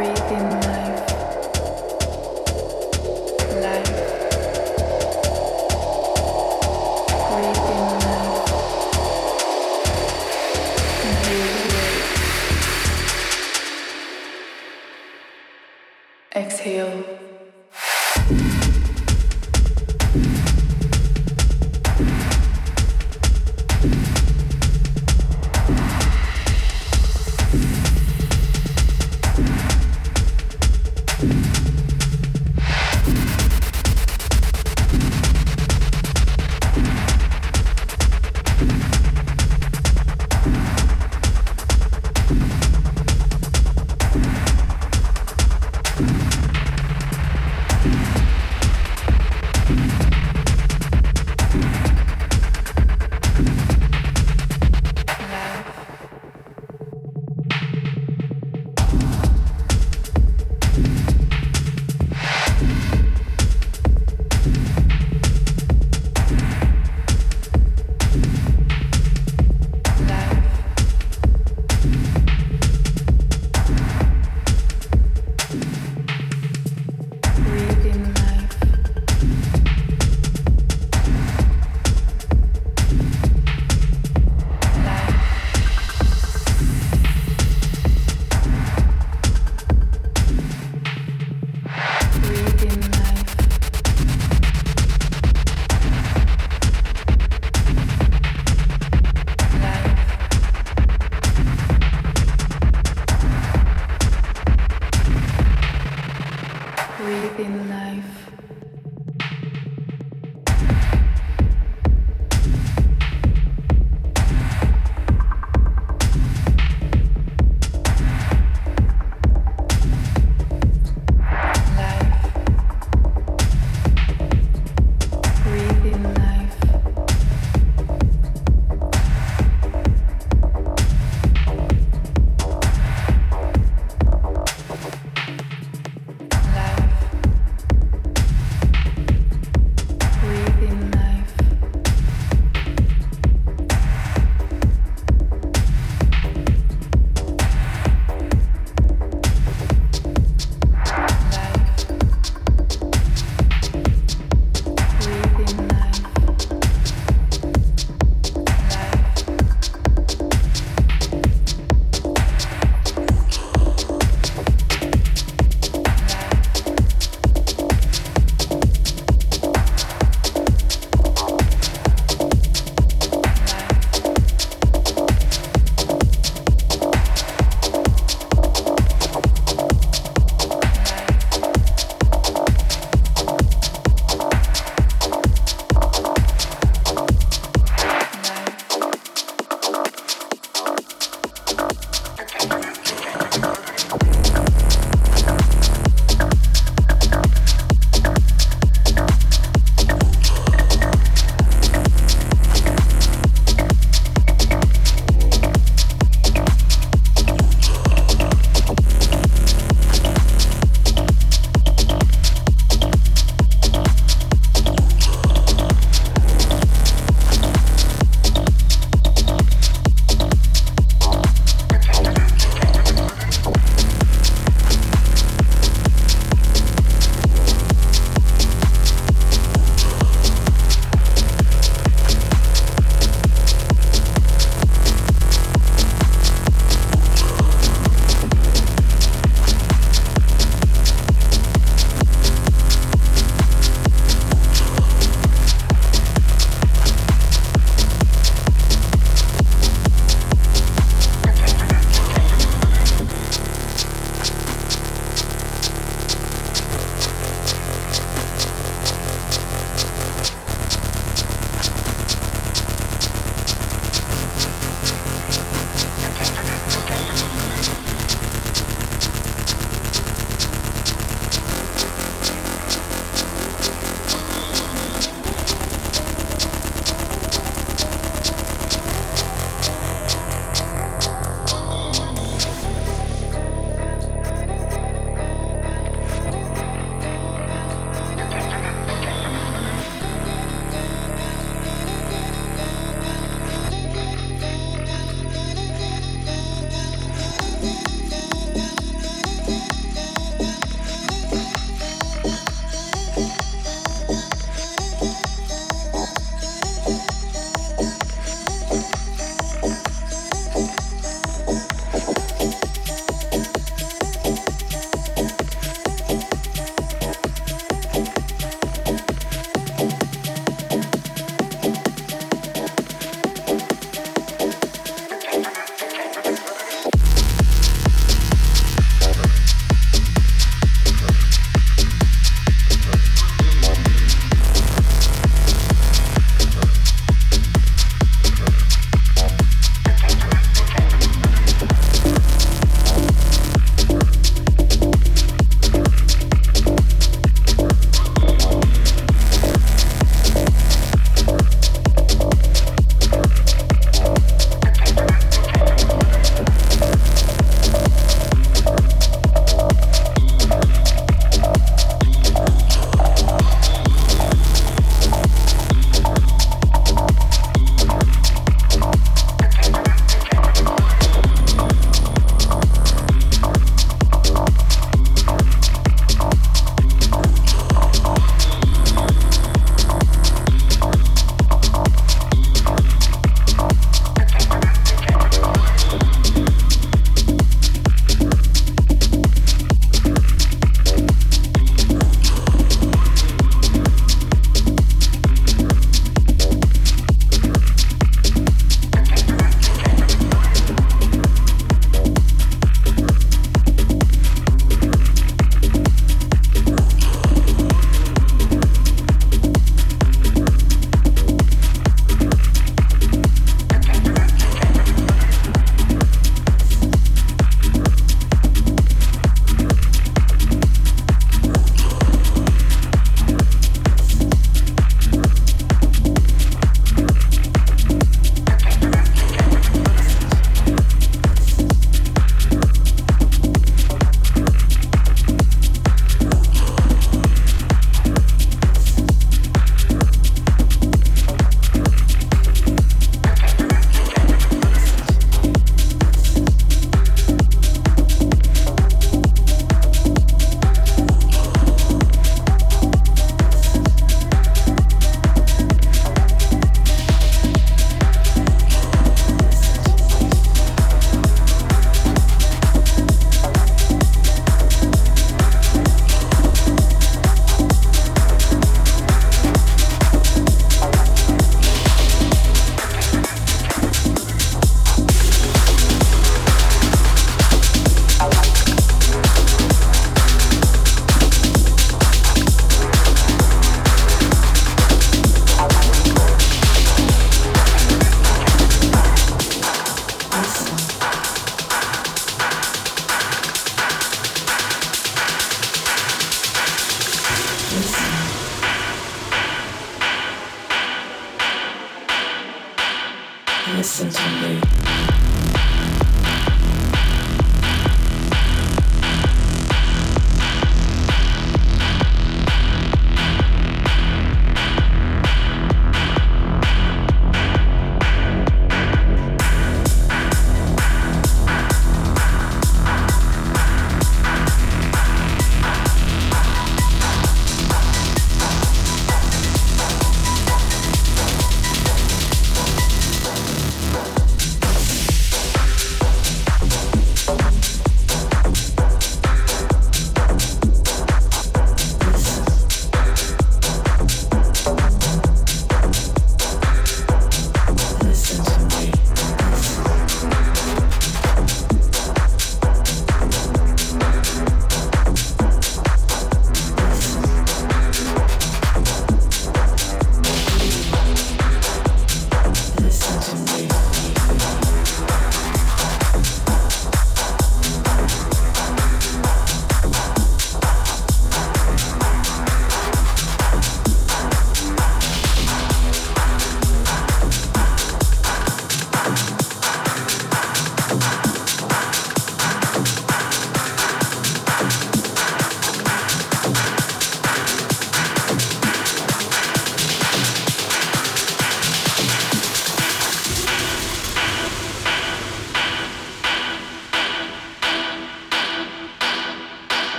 Breathe breathe in life.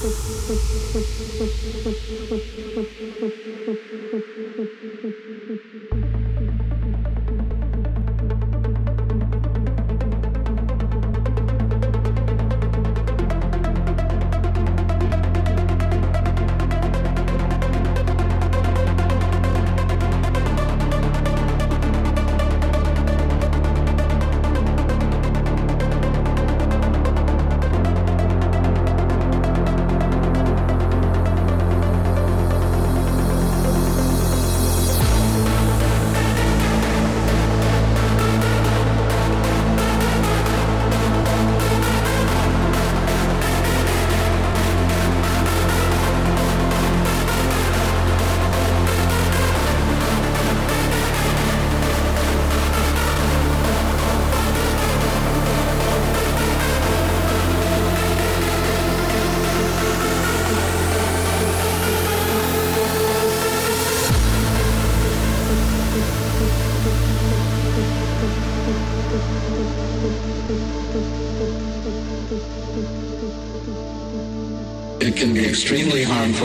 Can be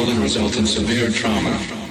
and result in severe trauma.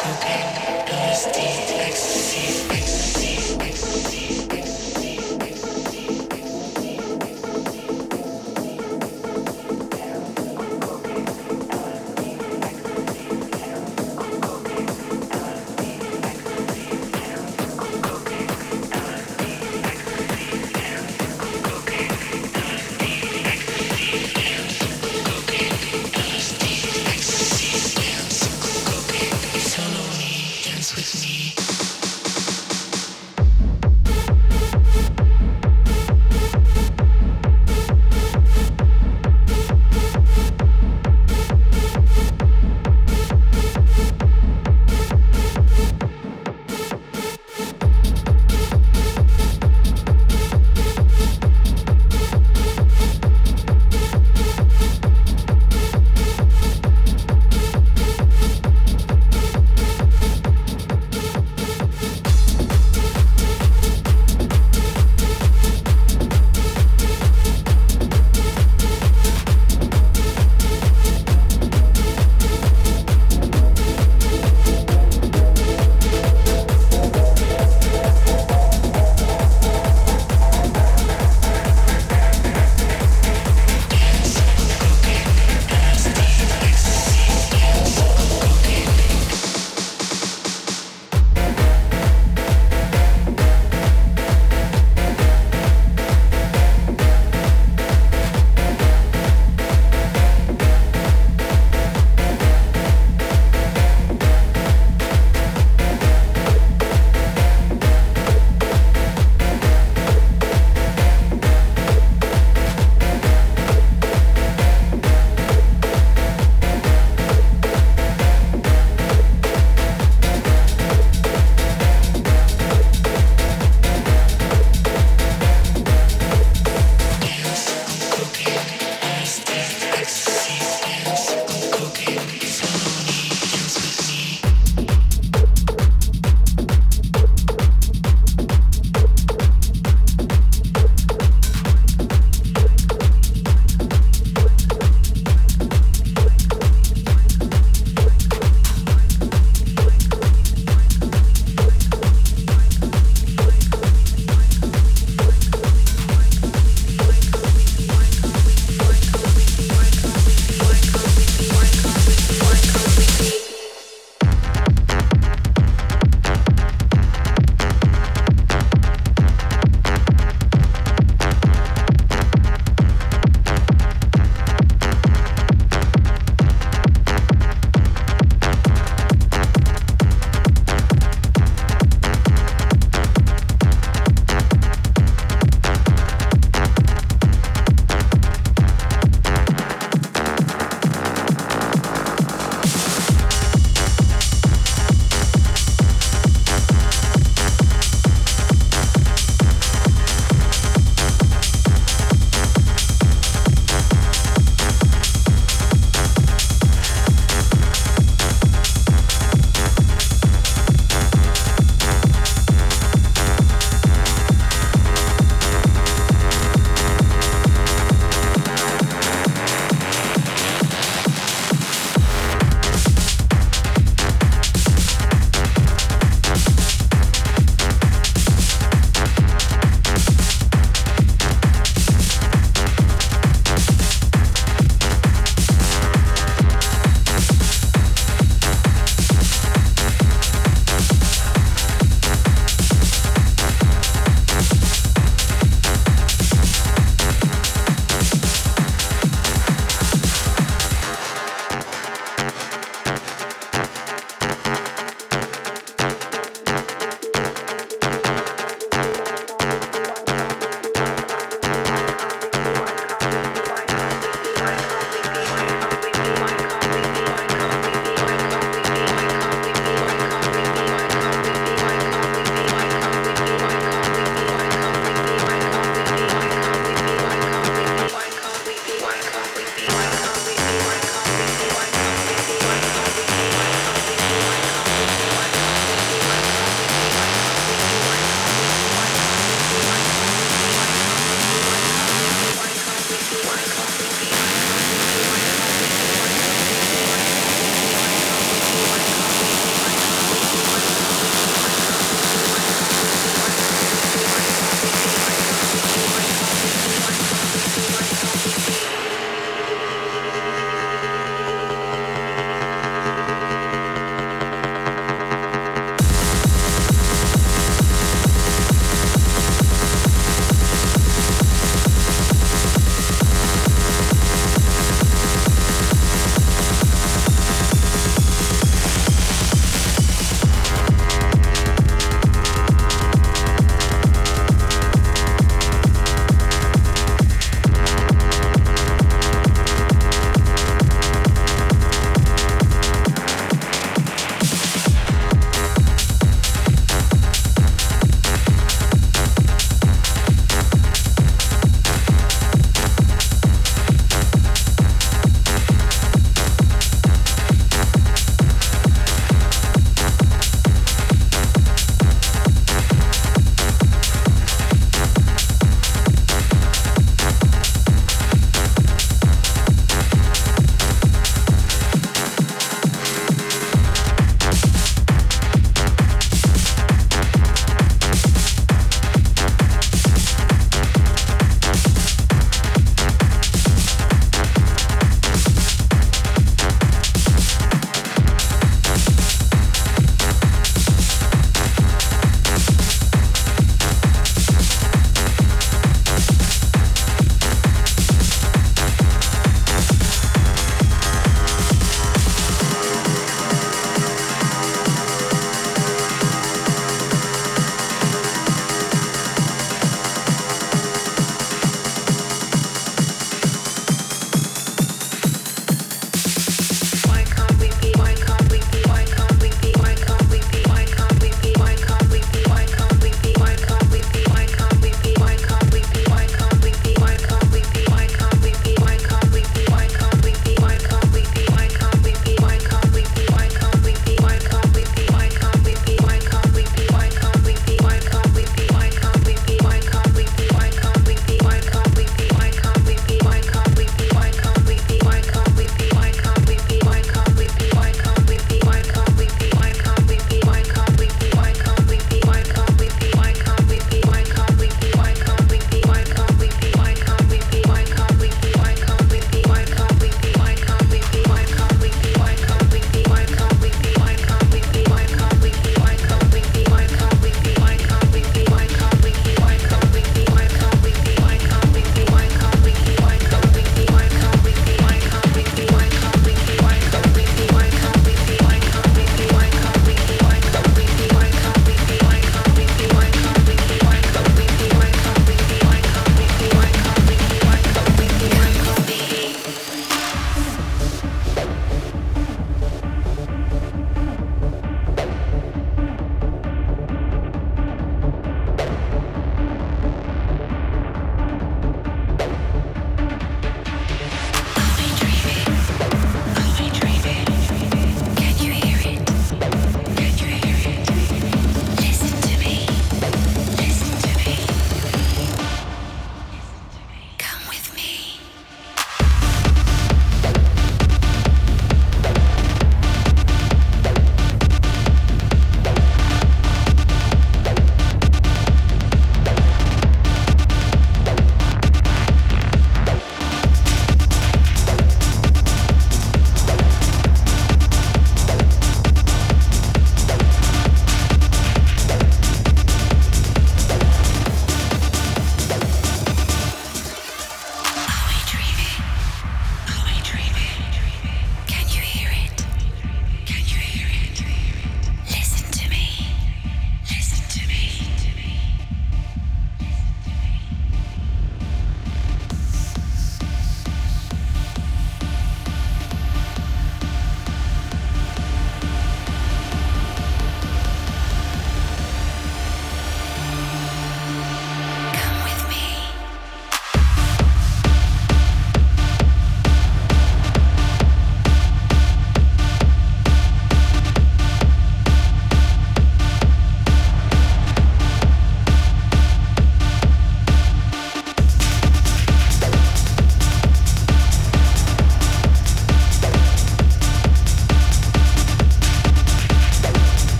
Cocaine, LSD, ecstasy.